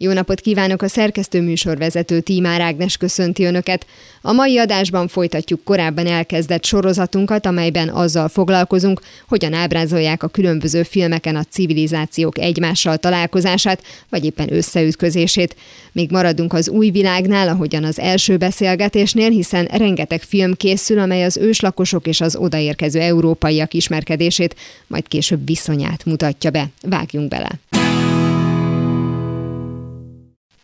Jó napot kívánok a szerkesztő műsorvezető Tímár Ágnes köszönti Önöket. A mai adásban folytatjuk korábban elkezdett sorozatunkat, amelyben azzal foglalkozunk, hogyan ábrázolják a különböző filmeken a civilizációk egymással találkozását, vagy éppen összeütközését. Még maradunk az új világnál, ahogyan az első beszélgetésnél, hiszen rengeteg film készül, amely az őslakosok és az odaérkező európaiak ismerkedését, majd később viszonyát mutatja be. Vágjunk bele!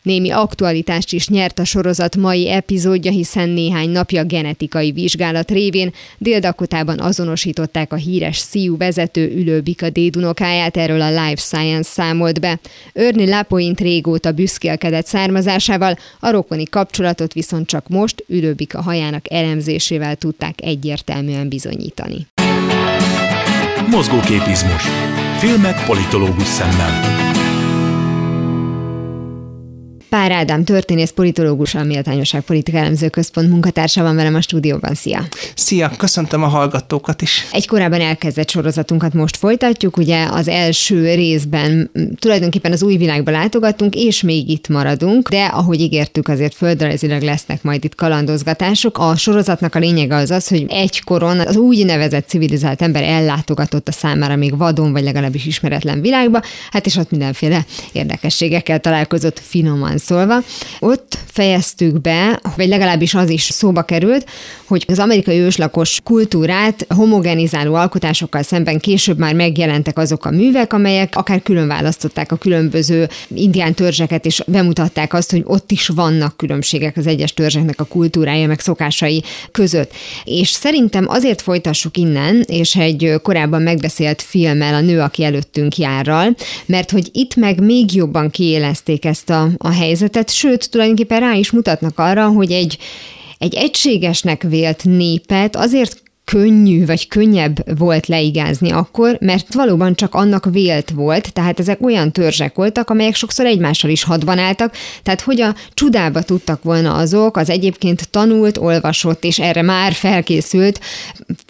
Némi aktualitást is nyert a sorozat mai epizódja, hiszen néhány napja genetikai vizsgálat révén Dél-Dakotában azonosították a híres Sziu vezető ülőbika dédunokáját, erről a Life Science számolt be. Örni Lapoint régóta büszkélkedett származásával, a rokoni kapcsolatot viszont csak most ülőbika hajának elemzésével tudták egyértelműen bizonyítani. Mozgóképizmus. Filmek politológus szemmel. Pár Ádám történész politológus, a Méltányosság Politika Elemző Központ munkatársa van velem a stúdióban. Szia! Szia, köszöntöm a hallgatókat is. Egy korábban elkezdett sorozatunkat most folytatjuk. Ugye az első részben tulajdonképpen az új világba látogatunk, és még itt maradunk, de ahogy ígértük, azért földrajzilag lesznek majd itt kalandozgatások. A sorozatnak a lényege az az, hogy egykoron az úgy nevezett civilizált ember ellátogatott a számára még vadon, vagy legalábbis ismeretlen világba, hát és ott mindenféle érdekességekkel találkozott finoman szólva. Ott fejeztük be, vagy legalábbis az is szóba került, hogy az amerikai őslakos kultúrát homogenizáló alkotásokkal szemben később már megjelentek azok a művek, amelyek akár külön választották a különböző indián törzseket, és bemutatták azt, hogy ott is vannak különbségek az egyes törzseknek a kultúrája, meg szokásai között. És szerintem azért folytassuk innen, és egy korábban megbeszélt filmmel, a nő, aki előttünk járral, mert hogy itt meg még jobban kiélezték ezt a, a helyzetet, sőt, tulajdonképpen rá is mutatnak arra, hogy egy, egy egységesnek vélt népet azért könnyű vagy könnyebb volt leigázni akkor, mert valóban csak annak vélt volt, tehát ezek olyan törzsek voltak, amelyek sokszor egymással is hadban álltak, tehát hogy a csudába tudtak volna azok az egyébként tanult, olvasott és erre már felkészült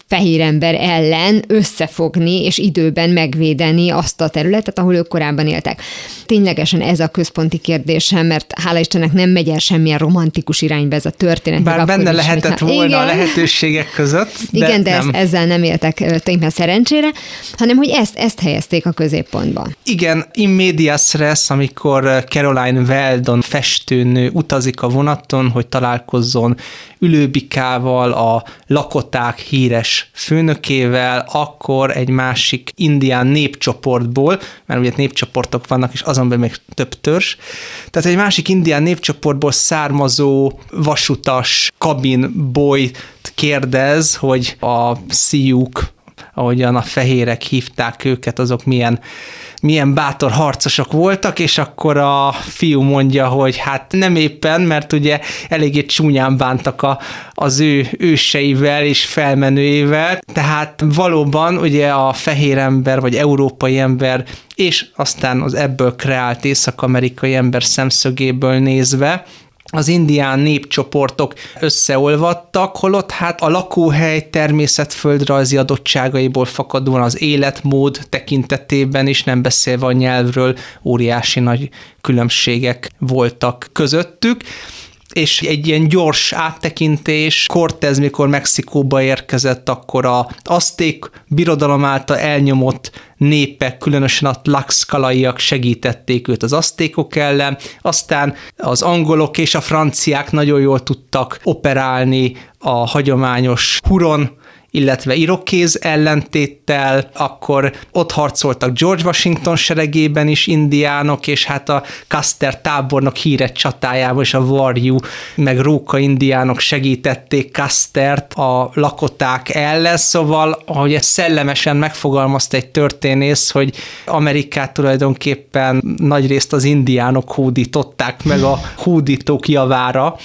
fehér ember ellen összefogni és időben megvédeni azt a területet, ahol ők korábban éltek. Ténylegesen ez a központi kérdésem, mert hála Istennek nem megy el semmilyen romantikus irányba ez a történet. Bár benne is, lehetett volna igen. a lehetőségek között. De igen, de nem. Ezt, ezzel nem éltek tényleg szerencsére, hanem hogy ezt, ezt helyezték a középpontba. Igen, in medias res, amikor Caroline Weldon festőnő utazik a vonaton, hogy találkozzon ülőbikával, a lakoták híres főnökével, akkor egy másik indián népcsoportból, mert ugye népcsoportok vannak, és azon belül még több törzs, tehát egy másik indián népcsoportból származó vasutas kabinboy kérdez, hogy a szíjuk, ahogyan a fehérek hívták őket, azok milyen milyen bátor harcosok voltak, és akkor a fiú mondja, hogy hát nem éppen, mert ugye eléggé csúnyán bántak a, az ő őseivel és felmenőivel, tehát valóban ugye a fehér ember, vagy európai ember, és aztán az ebből kreált észak-amerikai ember szemszögéből nézve, az indián népcsoportok összeolvadtak, holott hát a lakóhely természetföldrajzi adottságaiból fakadóan az életmód tekintetében is, nem beszélve a nyelvről, óriási nagy különbségek voltak közöttük és egy ilyen gyors áttekintés, Cortez, mikor Mexikóba érkezett, akkor a azték birodalom által elnyomott népek, különösen a tlaxkalaiak segítették őt az asztékok ellen, aztán az angolok és a franciák nagyon jól tudtak operálni a hagyományos huron illetve irokéz ellentéttel, akkor ott harcoltak George Washington seregében is indiánok, és hát a Custer tábornok híres csatájában is a Varjú, meg Róka indiánok segítették Custert a lakoták ellen, szóval, ahogy ezt szellemesen megfogalmazta egy történész, hogy Amerikát tulajdonképpen nagyrészt az indiánok hódították meg a hódítók javára,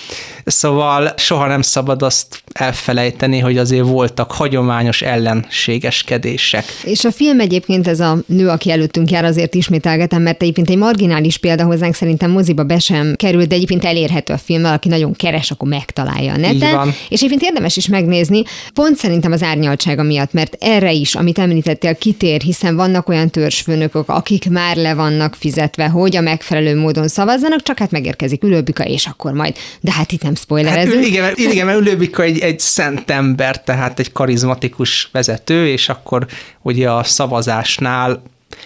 Szóval soha nem szabad azt elfelejteni, hogy azért voltak hagyományos ellenségeskedések kérdések. És a film egyébként ez a nő, aki előttünk jár, azért ismételgetem, mert egyébként egy marginális példa hozzánk szerintem moziba be sem került, de egyébként elérhető a film, aki nagyon keres, akkor megtalálja a neten. És egyébként érdemes is megnézni, pont szerintem az árnyaltsága miatt, mert erre is, amit említettél, kitér, hiszen vannak olyan törzsfőnökök, akik már le vannak fizetve, hogy a megfelelő módon szavazzanak, csak hát megérkezik Ülőbika, és akkor majd. De hát itt nem spoilerezünk. Hát, igen, igen, mert Ülőbika egy, egy szent ember, tehát egy karizmatikus vezető, és akkor ugye a szavazásnál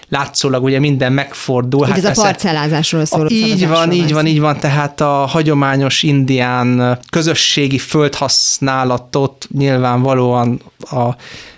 látszólag ugye minden megfordul. hát ez a parcellázásról szól. Így van, így van, így van, tehát a hagyományos indián közösségi földhasználatot nyilvánvalóan a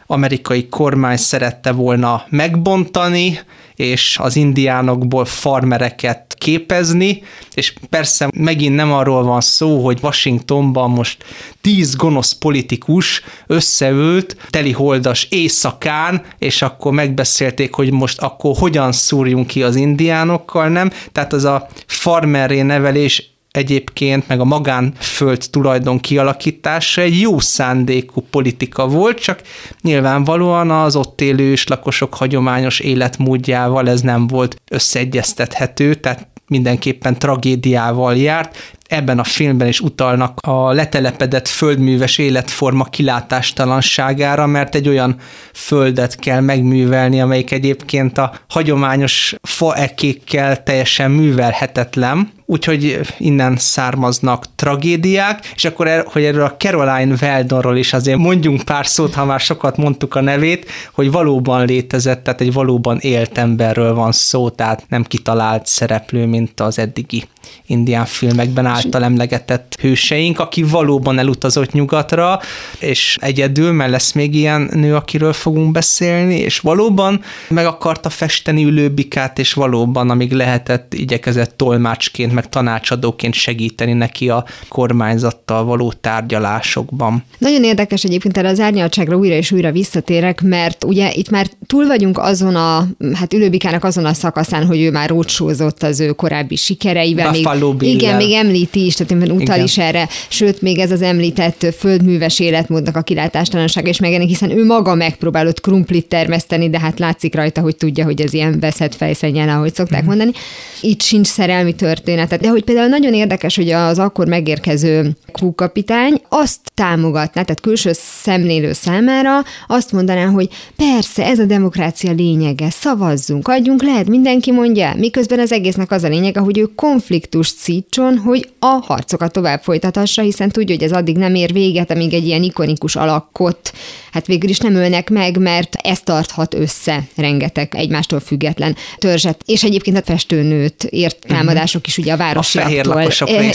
amerikai kormány szerette volna megbontani, és az indiánokból farmereket képezni, és persze megint nem arról van szó, hogy Washingtonban most tíz gonosz politikus összeült teli holdas éjszakán, és akkor megbeszélték, hogy most akkor hogyan szúrjunk ki az indiánokkal, nem? Tehát az a farmeré nevelés egyébként, meg a magánföld tulajdon kialakítása egy jó szándékú politika volt, csak nyilvánvalóan az ott élő lakosok hagyományos életmódjával ez nem volt összeegyeztethető, tehát mindenképpen tragédiával járt. Ebben a filmben is utalnak a letelepedett földműves életforma kilátástalanságára, mert egy olyan földet kell megművelni, amelyik egyébként a hagyományos faekékkel teljesen művelhetetlen, úgyhogy innen származnak tragédiák, és akkor, er, hogy erről a Caroline Weldonról is azért mondjunk pár szót, ha már sokat mondtuk a nevét, hogy valóban létezett, tehát egy valóban élt emberről van szó, tehát nem kitalált szereplő, mint az eddigi indián filmekben által emlegetett hőseink, aki valóban elutazott nyugatra, és egyedül, mert lesz még ilyen nő, akiről fogunk beszélni, és valóban meg akarta festeni ülőbikát, és valóban, amíg lehetett, igyekezett tolmácsként, meg tanácsadóként segíteni neki a kormányzattal való tárgyalásokban. Nagyon érdekes egyébként erre az árnyaltságra újra és újra visszatérek, mert ugye itt már túl vagyunk azon a, hát ülőbikának azon a szakaszán, hogy ő már rócsózott az ő korábbi sikereivel, még, igen, még említi is, tehát utal igen. is erre, sőt, még ez az említett földműves életmódnak a kilátástalansága is megjelenik, hiszen ő maga megpróbálott krumplit termeszteni, de hát látszik rajta, hogy tudja, hogy ez ilyen veszett fejszennyel, ahogy szokták mm. mondani. Itt sincs szerelmi történet. De hogy például nagyon érdekes, hogy az akkor megérkező kapitány azt támogatná, tehát külső szemlélő számára azt mondaná, hogy persze, ez a demokrácia lényege, szavazzunk, adjunk lehet, mindenki mondja, miközben az egésznek az a lényege, hogy ő konfliktus szítson, hogy a harcokat tovább folytathassa, hiszen tudja, hogy ez addig nem ér véget, amíg egy ilyen ikonikus alakot, hát végül is nem ölnek meg, mert ez tarthat össze rengeteg egymástól független törzset. És egyébként a festőnőt ért mhm. támadások is ugye a városiaktól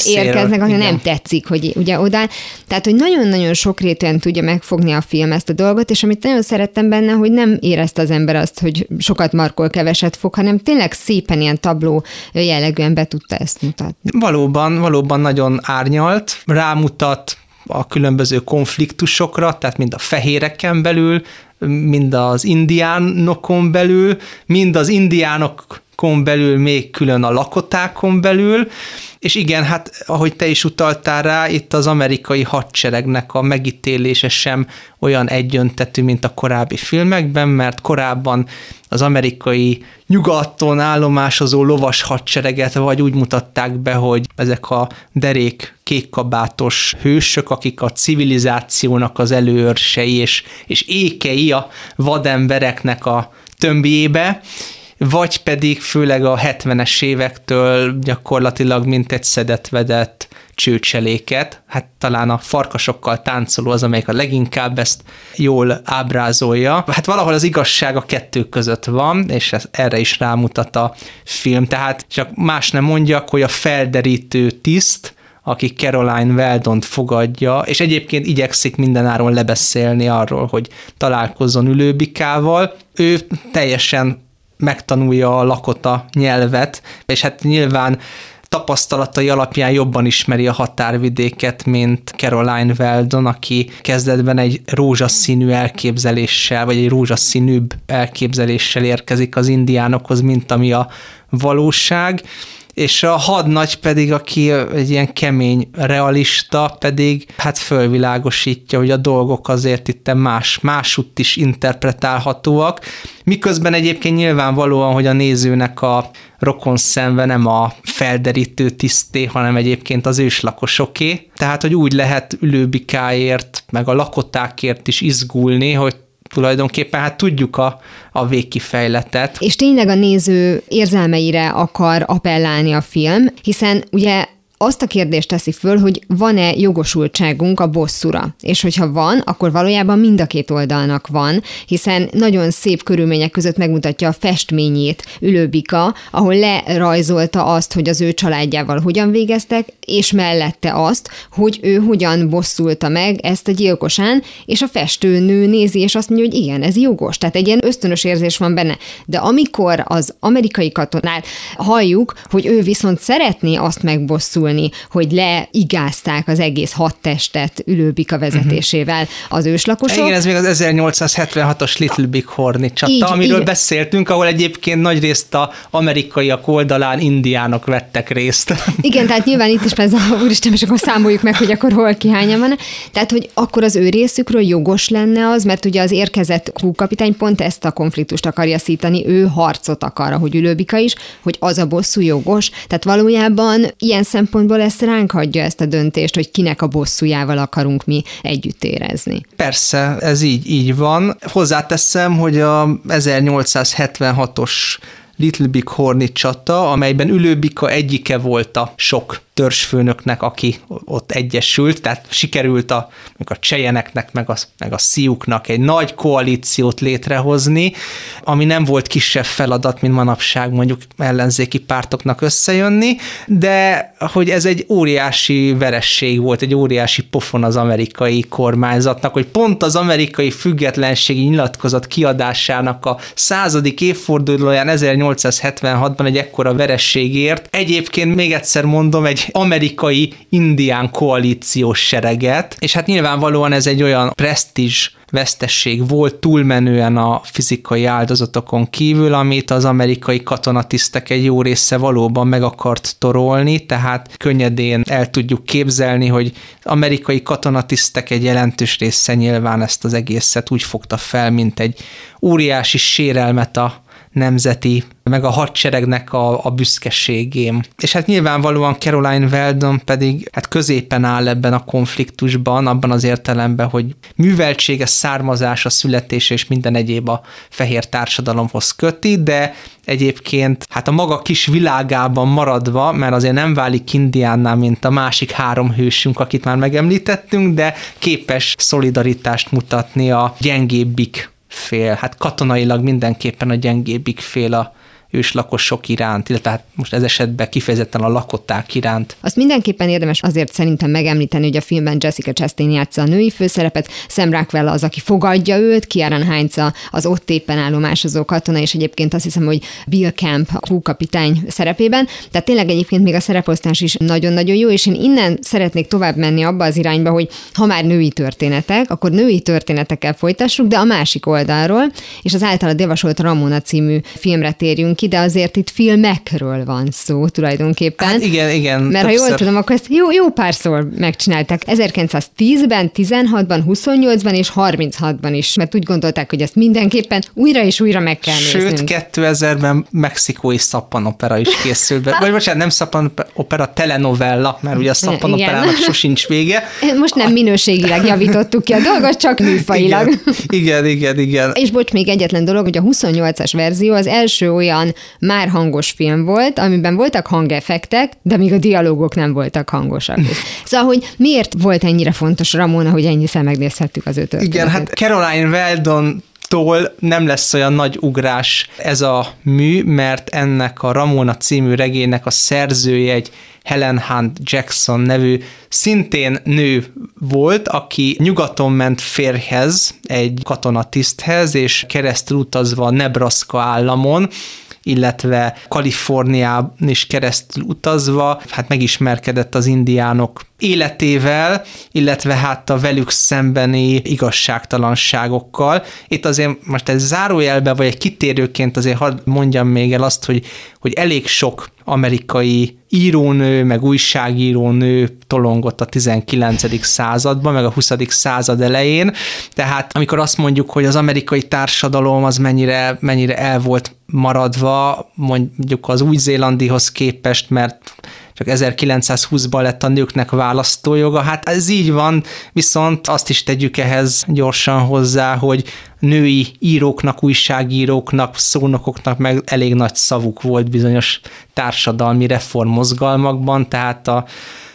érkeznek, ami nem tetszik, hogy ugye oda. Tehát, hogy nagyon-nagyon sokrétűen tudja megfogni a film ezt a dolgot, és amit nagyon szerettem benne, hogy nem érezte az ember azt, hogy sokat markol, keveset fog, hanem tényleg szépen ilyen tabló jellegűen be tudta ezt mutatni. Valóban, valóban nagyon árnyalt, rámutat a különböző konfliktusokra, tehát mind a fehéreken belül, mind az indiánokon belül, mind az indiánokon belül, még külön a lakotákon belül, és igen, hát ahogy te is utaltál rá, itt az amerikai hadseregnek a megítélése sem olyan egyöntetű, mint a korábbi filmekben, mert korábban az amerikai nyugaton állomásozó lovas hadsereget vagy úgy mutatták be, hogy ezek a derék kékkabátos hősök, akik a civilizációnak az előörsei és, és ékei a vadembereknek a tömbjébe, vagy pedig főleg a 70-es évektől gyakorlatilag mint egy szedetvedett csőcseléket, hát talán a farkasokkal táncoló az, amelyik a leginkább ezt jól ábrázolja. Hát valahol az igazság a kettő között van, és ez, erre is rámutat a film, tehát csak más nem mondjak, hogy a felderítő tiszt, aki Caroline Weldont fogadja, és egyébként igyekszik mindenáron lebeszélni arról, hogy találkozzon ülőbikával. Ő teljesen megtanulja a lakota nyelvet, és hát nyilván tapasztalatai alapján jobban ismeri a határvidéket, mint Caroline Weldon, aki kezdetben egy rózsaszínű elképzeléssel, vagy egy rózsaszínűbb elképzeléssel érkezik az indiánokhoz, mint ami a valóság és a hadnagy pedig, aki egy ilyen kemény realista, pedig hát fölvilágosítja, hogy a dolgok azért itt más, másutt is interpretálhatóak, miközben egyébként nyilvánvalóan, hogy a nézőnek a rokon szemve nem a felderítő tiszté, hanem egyébként az őslakosoké. Tehát, hogy úgy lehet ülőbikáért, meg a lakotákért is izgulni, hogy tulajdonképpen hát tudjuk a, a végkifejletet. És tényleg a néző érzelmeire akar appellálni a film, hiszen ugye azt a kérdést teszi föl, hogy van-e jogosultságunk a bosszúra. És hogyha van, akkor valójában mind a két oldalnak van, hiszen nagyon szép körülmények között megmutatja a festményét Ülőbika, ahol lerajzolta azt, hogy az ő családjával hogyan végeztek, és mellette azt, hogy ő hogyan bosszulta meg ezt a gyilkosán, és a festőnő nézi, és azt mondja, hogy igen, ez jogos. Tehát egy ilyen ösztönös érzés van benne. De amikor az amerikai katonát halljuk, hogy ő viszont szeretné azt megbosszulni, kiderülni, hogy leigázták az egész hat testet Ülőbika vezetésével az őslakosok. Igen, ez még az 1876-os Little Big Horny csata, így, amiről így. beszéltünk, ahol egyébként nagy részt a amerikaiak oldalán indiánok vettek részt. Igen, tehát nyilván itt is ez a úristen, és akkor számoljuk meg, hogy akkor hol ki hányan van. Tehát, hogy akkor az ő részükről jogos lenne az, mert ugye az érkezett kapitány pont ezt a konfliktust akarja szítani, ő harcot akar, hogy Ülőbika is, hogy az a bosszú jogos. Tehát valójában ilyen szempont szempontból ezt ránk hagyja ezt a döntést, hogy kinek a bosszújával akarunk mi együtt érezni. Persze, ez így, így van. Hozzáteszem, hogy a 1876-os Little Big Horny csata, amelyben Ülőbika egyike volt a sok törzsfőnöknek, aki ott egyesült, tehát sikerült a, a csejeneknek, meg a, meg a sziuknak egy nagy koalíciót létrehozni, ami nem volt kisebb feladat, mint manapság mondjuk ellenzéki pártoknak összejönni, de hogy ez egy óriási veresség volt, egy óriási pofon az amerikai kormányzatnak, hogy pont az amerikai függetlenségi nyilatkozat kiadásának a századik évfordulóján 1876-ban egy ekkora verességért. Egyébként még egyszer mondom, egy amerikai indián koalíciós sereget, és hát nyilvánvalóan ez egy olyan presztízs vesztesség volt túlmenően a fizikai áldozatokon kívül, amit az amerikai katonatisztek egy jó része valóban meg akart torolni, tehát könnyedén el tudjuk képzelni, hogy amerikai katonatisztek egy jelentős része nyilván ezt az egészet úgy fogta fel, mint egy óriási sérelmet a nemzeti, meg a hadseregnek a, a büszkeségém. És hát nyilvánvalóan Caroline Weldon pedig hát középen áll ebben a konfliktusban, abban az értelemben, hogy műveltsége, származása, születése és minden egyéb a fehér társadalomhoz köti, de egyébként hát a maga kis világában maradva, mert azért nem válik indiánnál, mint a másik három hősünk, akit már megemlítettünk, de képes szolidaritást mutatni a gyengébbik fél, hát katonailag mindenképpen a gyengébbik fél a, őslakosok iránt, illetve hát most ez esetben kifejezetten a lakották iránt. Azt mindenképpen érdemes azért szerintem megemlíteni, hogy a filmben Jessica Chastain játsza a női főszerepet, Sam Rockwell az, aki fogadja őt, Kieran Heinz az ott éppen állomásozó katona, és egyébként azt hiszem, hogy Bill Camp a kapitány szerepében. Tehát tényleg egyébként még a szereposztás is nagyon-nagyon jó, és én innen szeretnék tovább menni abba az irányba, hogy ha már női történetek, akkor női történetekkel folytassuk, de a másik oldalról, és az általad javasolt Ramona című filmre térjünk ki, de azért itt filmekről van szó tulajdonképpen. Hát igen, igen. Mert többször. ha jól tudom, akkor ezt jó, jó párszor megcsinálták. 1910-ben, 16-ban, 28-ban és 36-ban is, mert úgy gondolták, hogy ezt mindenképpen újra és újra meg kell Sőt, néznünk. Sőt, 2000-ben mexikói szappanopera is készült be. Vagy bocsánat, nem szappanopera, telenovella, mert ugye a szappanoperának sosincs vége. Most nem minőségileg javítottuk ki a dolgot, csak műfajilag. Igen, igen, igen. igen. És bocs, még egyetlen dolog, hogy a 28-as verzió az első olyan már hangos film volt, amiben voltak hangeffektek, de még a dialógok nem voltak hangosak. szóval, hogy miért volt ennyire fontos Ramona, hogy ennyiszer megnézhettük az ötöt? Igen, hát Caroline Weldon tól nem lesz olyan nagy ugrás ez a mű, mert ennek a Ramona című regénynek a szerzője egy Helen Hunt Jackson nevű szintén nő volt, aki nyugaton ment férhez, egy katonatiszthez, és keresztül utazva Nebraska államon, illetve Kaliforniában is keresztül utazva, hát megismerkedett az indiánok életével, illetve hát a velük szembeni igazságtalanságokkal. Itt azért most ez zárójelbe, vagy egy kitérőként azért hadd mondjam még el azt, hogy, hogy elég sok amerikai írónő, meg újságírónő tolongott a 19. században, meg a 20. század elején. Tehát amikor azt mondjuk, hogy az amerikai társadalom az mennyire, mennyire el volt maradva, mondjuk az új-zélandihoz képest, mert csak 1920-ban lett a nőknek választójoga. Hát ez így van, viszont azt is tegyük ehhez gyorsan hozzá, hogy női íróknak, újságíróknak, szónokoknak meg elég nagy szavuk volt bizonyos társadalmi reformmozgalmakban, tehát a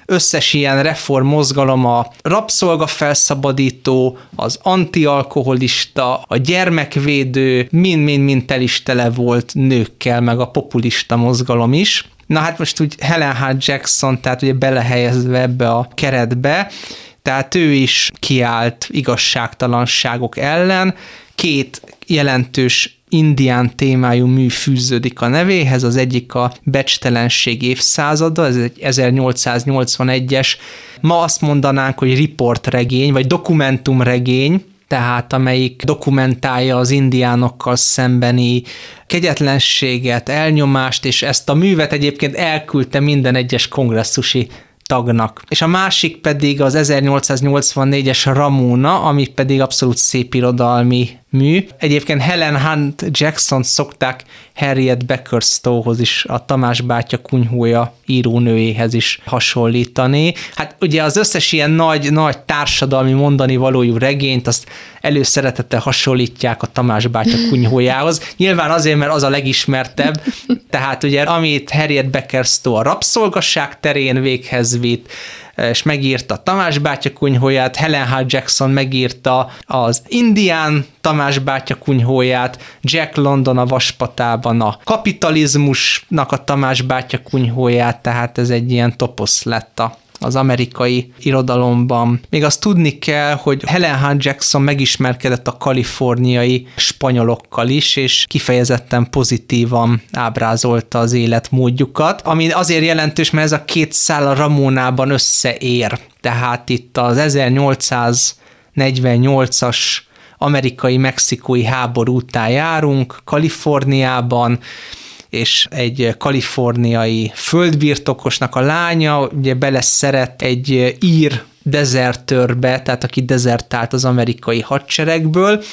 összes ilyen reform mozgalom, a rabszolga felszabadító, az antialkoholista, a gyermekvédő, mind-mind-mind tel is tele volt nőkkel, meg a populista mozgalom is. Na hát most úgy Helen Hart Jackson, tehát ugye belehelyezve ebbe a keretbe, tehát ő is kiállt igazságtalanságok ellen, két jelentős indián témájú mű fűződik a nevéhez, az egyik a Becstelenség évszázada, ez egy 1881-es, ma azt mondanánk, hogy riportregény, vagy dokumentumregény, tehát amelyik dokumentálja az indiánokkal szembeni kegyetlenséget, elnyomást, és ezt a művet egyébként elküldte minden egyes kongresszusi tagnak. És a másik pedig az 1884-es Ramona, ami pedig abszolút szépirodalmi mű. Egyébként Helen Hunt Jackson szokták Harriet Beckerstowhoz is, a Tamás bátya kunyhója írónőjéhez is hasonlítani. Hát ugye az összes ilyen nagy, nagy társadalmi mondani valójú regényt, azt előszeretettel hasonlítják a Tamás bátya kunyhójához. Nyilván azért, mert az a legismertebb, tehát ugye amit Harriet Beckerstow a rabszolgasság terén véghez vitt, és megírta Tamás bátya kunyhóját, Helen H. Jackson megírta az Indián Tamás bátya kunyhóját, Jack London a Vaspatában a kapitalizmusnak a Tamás bátya kunyhóját, tehát ez egy ilyen toposz lett a az amerikai irodalomban. Még azt tudni kell, hogy Helen Hunt Jackson megismerkedett a kaliforniai spanyolokkal is, és kifejezetten pozitívan ábrázolta az életmódjukat, ami azért jelentős, mert ez a két szál a Ramónában összeér. Tehát itt az 1848-as amerikai-mexikói háború után járunk, Kaliforniában, és egy kaliforniai földbirtokosnak a lánya ugye beleszeret egy ír dezertőrbe, tehát aki dezertált az amerikai hadseregből.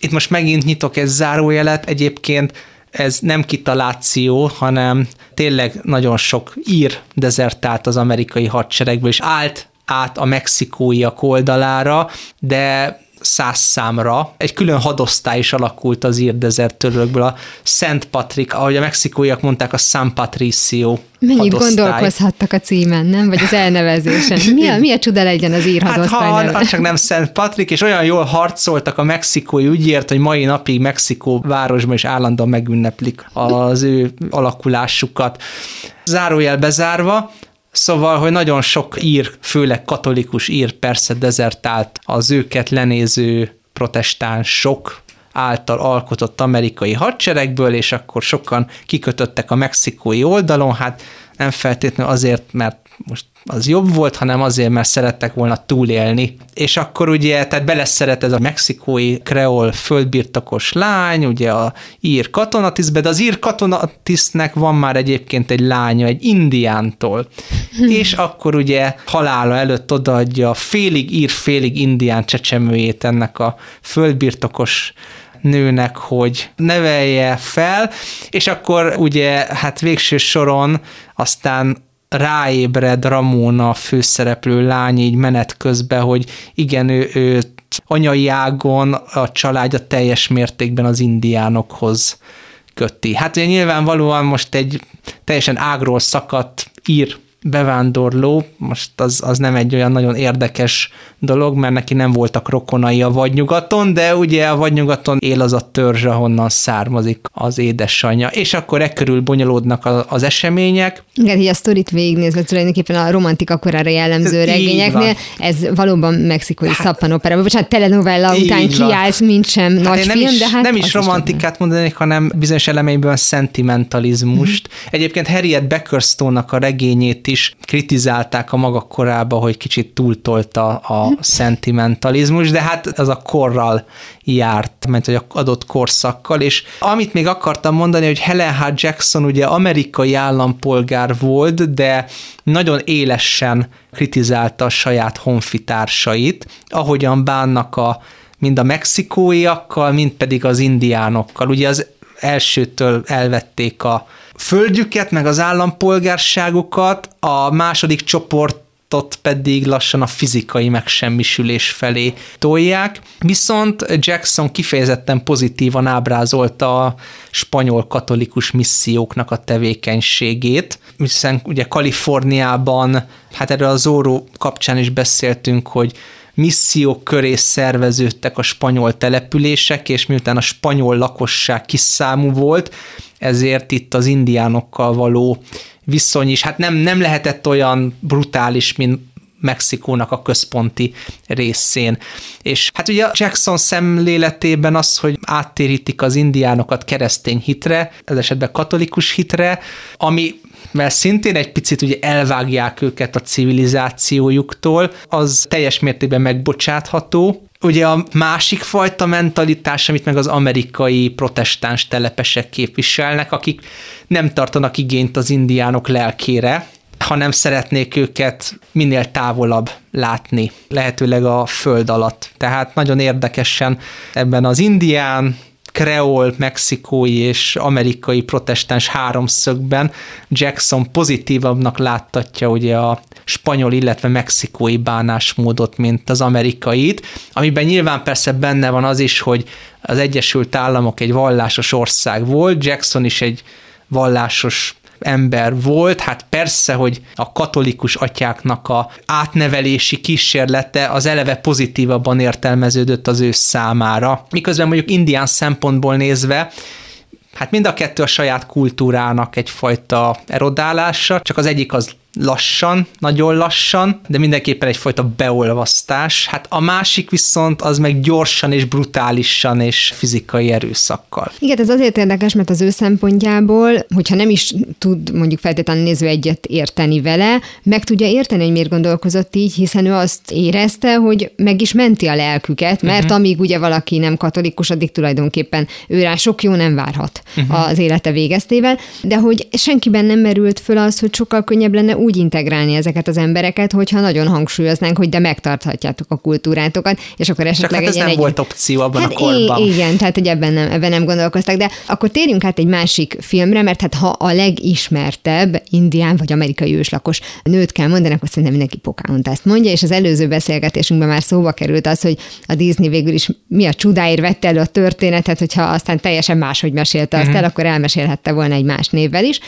Itt most megint nyitok egy zárójelet, egyébként ez nem kitaláció, hanem tényleg nagyon sok ír dezertált az amerikai hadseregből, és állt át a mexikóiak oldalára, de száz számra. Egy külön hadosztály is alakult az ír dezertőrökből, a Szent Patrik, ahogy a mexikóiak mondták, a San Patricio Mennyit hadosztály. gondolkozhattak a címen, nem? Vagy az elnevezésen. Mi a, mi a csuda legyen az ír hát, ha, ha csak nem Szent Patrik, és olyan jól harcoltak a mexikói ügyért, hogy mai napig Mexikó városban is állandóan megünneplik az ő alakulásukat. Zárójel bezárva, Szóval, hogy nagyon sok ír, főleg katolikus ír persze dezertált az őket lenéző protestánsok által alkotott amerikai hadseregből, és akkor sokan kikötöttek a mexikói oldalon, hát nem feltétlenül azért, mert most az jobb volt, hanem azért, mert szerettek volna túlélni. És akkor ugye, tehát beleszeret ez a mexikói kreol földbirtokos lány, ugye a ír katonatisztbe, de az ír katonatisztnek van már egyébként egy lánya, egy indiántól. és akkor ugye halála előtt odaadja félig ír, félig indián csecsemőjét ennek a földbirtokos nőnek, hogy nevelje fel, és akkor ugye hát végső soron aztán ráébred Ramona főszereplő lány így menet közben, hogy igen, ő, ő anyai ágon a családja teljes mértékben az indiánokhoz köti. Hát ugye nyilvánvalóan most egy teljesen ágról szakadt ír bevándorló, most az, az nem egy olyan nagyon érdekes dolog, mert neki nem voltak rokonai a vadnyugaton, de ugye a vadnyugaton él az a törzs, ahonnan származik az édesanyja. És akkor e körül bonyolódnak az események. Igen, így a sztorit végignézve tulajdonképpen a romantika korára jellemző regényeknél, ez valóban mexikói hát, szappanopera, bocsánat, telenovella után kiállt, mint sem hát nagy nem film, is, de hát Nem is romantikát mondanék, hanem bizonyos elemeiből szentimentalizmust. Mm-hmm. Egyébként Harriet Beckerstone-nak a regényét is kritizálták a maga korába, hogy kicsit túltolta a szentimentalizmus, de hát az a korral járt, mert hogy adott korszakkal, és amit még akartam mondani, hogy Helen H. Jackson ugye amerikai állampolgár volt, de nagyon élesen kritizálta a saját honfitársait, ahogyan bánnak a mind a mexikóiakkal, mind pedig az indiánokkal. Ugye az elsőtől elvették a földjüket, meg az állampolgárságukat, a második csoport ott pedig lassan a fizikai megsemmisülés felé tolják. Viszont Jackson kifejezetten pozitívan ábrázolta a spanyol katolikus misszióknak a tevékenységét, hiszen ugye Kaliforniában, hát erről a Zóró kapcsán is beszéltünk, hogy missziók köré szerveződtek a spanyol települések, és miután a spanyol lakosság kiszámú volt, ezért itt az indiánokkal való viszony is, hát nem, nem lehetett olyan brutális, mint Mexikónak a központi részén. És hát ugye Jackson szemléletében az, hogy áttérítik az indiánokat keresztény hitre, ez esetben katolikus hitre, ami mert szintén egy picit ugye elvágják őket a civilizációjuktól, az teljes mértékben megbocsátható, ugye a másik fajta mentalitás, amit meg az amerikai protestáns telepesek képviselnek, akik nem tartanak igényt az indiánok lelkére, hanem szeretnék őket minél távolabb látni, lehetőleg a föld alatt. Tehát nagyon érdekesen ebben az indián, kreol, mexikói és amerikai protestáns háromszögben Jackson pozitívabbnak láttatja ugye a spanyol, illetve mexikói bánásmódot, mint az amerikait, amiben nyilván persze benne van az is, hogy az Egyesült Államok egy vallásos ország volt, Jackson is egy vallásos ember volt, hát persze, hogy a katolikus atyáknak a átnevelési kísérlete az eleve pozitívabban értelmeződött az ő számára. Miközben mondjuk indián szempontból nézve hát mind a kettő a saját kultúrának egyfajta erodálása, csak az egyik az lassan, nagyon lassan, de mindenképpen egyfajta beolvasztás. Hát a másik viszont az meg gyorsan és brutálisan és fizikai erőszakkal. Igen, ez azért érdekes, mert az ő szempontjából, hogyha nem is tud mondjuk feltétlenül néző egyet érteni vele, meg tudja érteni, hogy miért gondolkozott így, hiszen ő azt érezte, hogy meg is menti a lelküket, mert uh-huh. amíg ugye valaki nem katolikus, addig tulajdonképpen ő rá sok jó nem várhat uh-huh. az élete végeztével, de hogy senkiben nem merült föl az, hogy sokkal könnyebb lenne úgy integrálni ezeket az embereket, hogyha nagyon hangsúlyoznánk, hogy de megtarthatjátok a kultúrátokat, és akkor esetleg Csak hát ez nem egy... volt opció abban hát a korban. Igen, tehát hogy ebben nem, ebben nem gondolkoztak, de akkor térjünk át egy másik filmre, mert hát ha a legismertebb indián vagy amerikai őslakos nőt kell mondani, akkor szerintem mindenki Pocahontas mondja, és az előző beszélgetésünkben már szóba került az, hogy a Disney végül is mi a csodáért vette elő a történetet, hogyha aztán teljesen máshogy mesélte azt uh-huh. el, akkor elmesélhette volna egy más névvel is.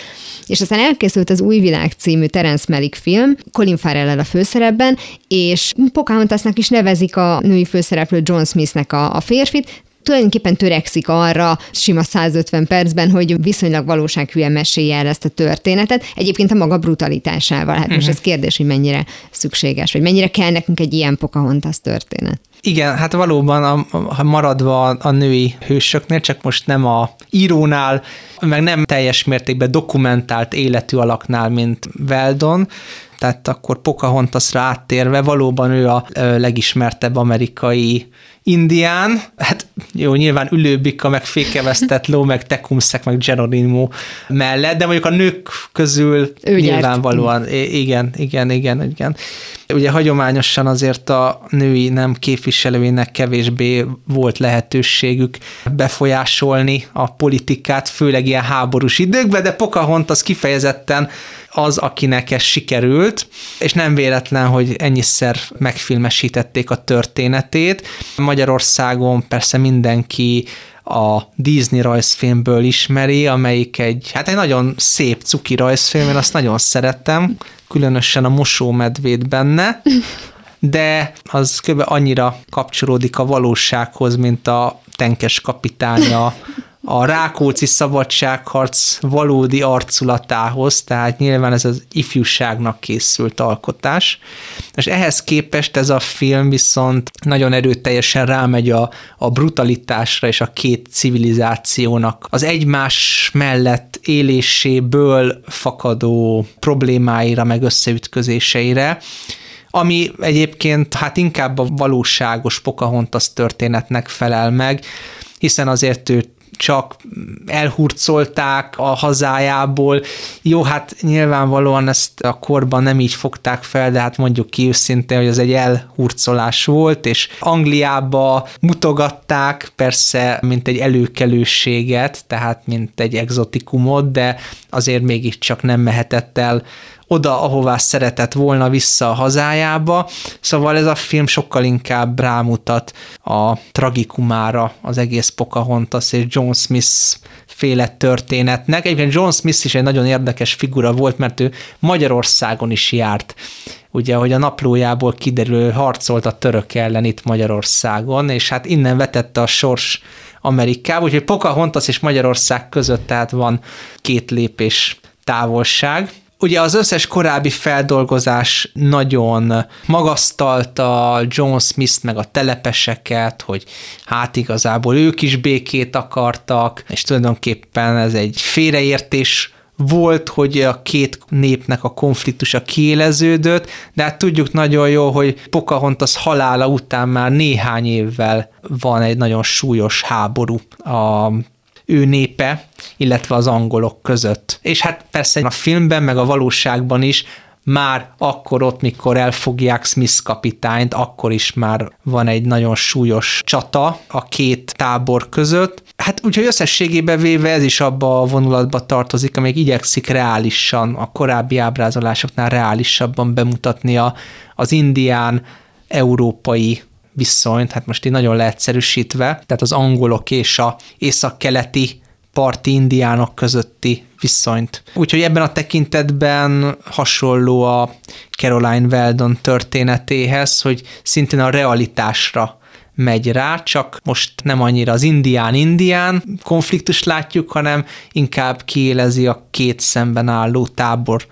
És aztán elkészült az Új Világ című Terence Malick film, Colin farrell a főszerepben, és Pocahontasnak is nevezik a női főszereplő John Smithnek a, a férfit, tulajdonképpen törekszik arra sima 150 percben, hogy viszonylag valósághűen mesélje el ezt a történetet. Egyébként a maga brutalitásával. Hát uh-huh. most mhm. ez kérdés, hogy mennyire szükséges, vagy mennyire kell nekünk egy ilyen Pocahontas történet. Igen, hát valóban a, a, maradva a, a női hősöknél, csak most nem a írónál, meg nem teljes mértékben dokumentált életű alaknál, mint Veldon, tehát akkor Pocahontasra áttérve valóban ő a legismertebb amerikai indián, hát jó, nyilván ülőbika, meg fékevesztett ló, meg Tecumsek, meg Geronimo mellett, de mondjuk a nők közül ő nyilvánvalóan, nyert. igen, igen, igen, igen. Ugye hagyományosan azért a női nem képviselőinek kevésbé volt lehetőségük befolyásolni a politikát, főleg ilyen háborús időkben, de Pocahontas kifejezetten az, akinek ez sikerült, és nem véletlen, hogy ennyiszer megfilmesítették a történetét. Magyarországon persze mindenki a Disney rajzfilmből ismeri, amelyik egy, hát egy nagyon szép cuki rajzfilm, én azt nagyon szerettem, különösen a mosómedvét benne, de az kb. annyira kapcsolódik a valósághoz, mint a tenkes kapitánya a Rákóczi szabadságharc valódi arculatához, tehát nyilván ez az ifjúságnak készült alkotás, és ehhez képest ez a film viszont nagyon erőteljesen rámegy a, a brutalitásra és a két civilizációnak. Az egymás mellett éléséből fakadó problémáira, meg összeütközéseire, ami egyébként hát inkább a valóságos Pocahontas történetnek felel meg, hiszen azért ő csak elhurcolták a hazájából. Jó, hát nyilvánvalóan ezt a korban nem így fogták fel, de hát mondjuk ki őszintén, hogy ez egy elhurcolás volt, és Angliába mutogatták, persze, mint egy előkelőséget, tehát mint egy exotikumot, de azért mégiscsak nem mehetett el oda, ahová szeretett volna vissza a hazájába, szóval ez a film sokkal inkább rámutat a tragikumára az egész Pocahontas és John Smith féle történetnek. Egyébként John Smith is egy nagyon érdekes figura volt, mert ő Magyarországon is járt. Ugye, hogy a naplójából kiderül, harcolt a török ellen itt Magyarországon, és hát innen vetette a sors Amerikába, úgyhogy Pocahontas és Magyarország között tehát van két lépés távolság. Ugye az összes korábbi feldolgozás nagyon magasztalta John Smith meg a telepeseket, hogy hát igazából ők is békét akartak, és tulajdonképpen ez egy félreértés volt, hogy a két népnek a konfliktusa kiéleződött, de hát tudjuk nagyon jó, hogy Pocahontas halála után már néhány évvel van egy nagyon súlyos háború a ő népe, illetve az angolok között. És hát persze a filmben, meg a valóságban is már akkor ott, mikor elfogják Smith kapitányt, akkor is már van egy nagyon súlyos csata a két tábor között. Hát úgyhogy összességében véve ez is abba a vonulatba tartozik, amelyik igyekszik reálisan, a korábbi ábrázolásoknál reálisabban bemutatni a, az indián európai viszonyt, hát most így nagyon leegyszerűsítve, tehát az angolok és a északkeleti parti indiánok közötti viszonyt. Úgyhogy ebben a tekintetben hasonló a Caroline Weldon történetéhez, hogy szintén a realitásra megy rá, csak most nem annyira az indián-indián konfliktus látjuk, hanem inkább kiélezi a két szemben álló tábor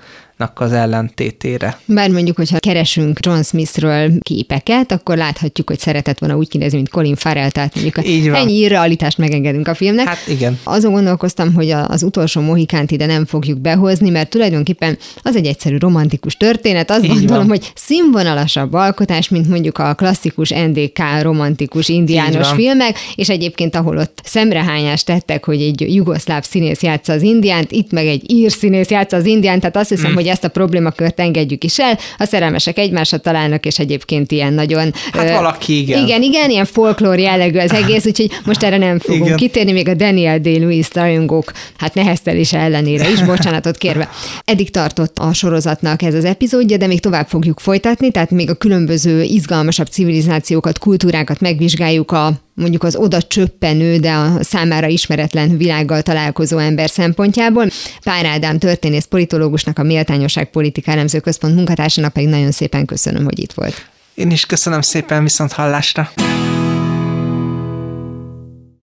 az ellentétére. Bár mondjuk, hogyha keresünk John Smithről képeket, akkor láthatjuk, hogy szeretett volna úgy kinézni, mint Colin Farrell, tehát mondjuk Így van. ennyi irrealitást megengedünk a filmnek. Hát igen. Azon gondolkoztam, hogy az utolsó Mohikánt ide nem fogjuk behozni, mert tulajdonképpen az egy egyszerű romantikus történet. Azt Így gondolom, van. hogy színvonalasabb alkotás, mint mondjuk a klasszikus NDK romantikus indiános filmek, és egyébként ahol ott szemrehányást tettek, hogy egy jugoszláv színész játsza az indiánt, itt meg egy ír színész játsza az indiánt, tehát azt hiszem, mm. hogy ezt a problémakört engedjük is el. A szerelmesek egymásra találnak, és egyébként ilyen nagyon... Hát ö, valaki igen. Igen, igen, ilyen folklór jellegű az egész, úgyhogy most erre nem fogunk igen. kitérni, még a Daniel Day-Lewis rajongók hát neheztelése ellenére is, bocsánatot kérve. Eddig tartott a sorozatnak ez az epizódja, de még tovább fogjuk folytatni, tehát még a különböző izgalmasabb civilizációkat, kultúrákat megvizsgáljuk a mondjuk az oda csöppenő, de a számára ismeretlen világgal találkozó ember szempontjából. Pár Ádám történész politológusnak, a Méltányosság Politika Elemző Központ munkatársának pedig nagyon szépen köszönöm, hogy itt volt. Én is köszönöm szépen, viszont hallásra.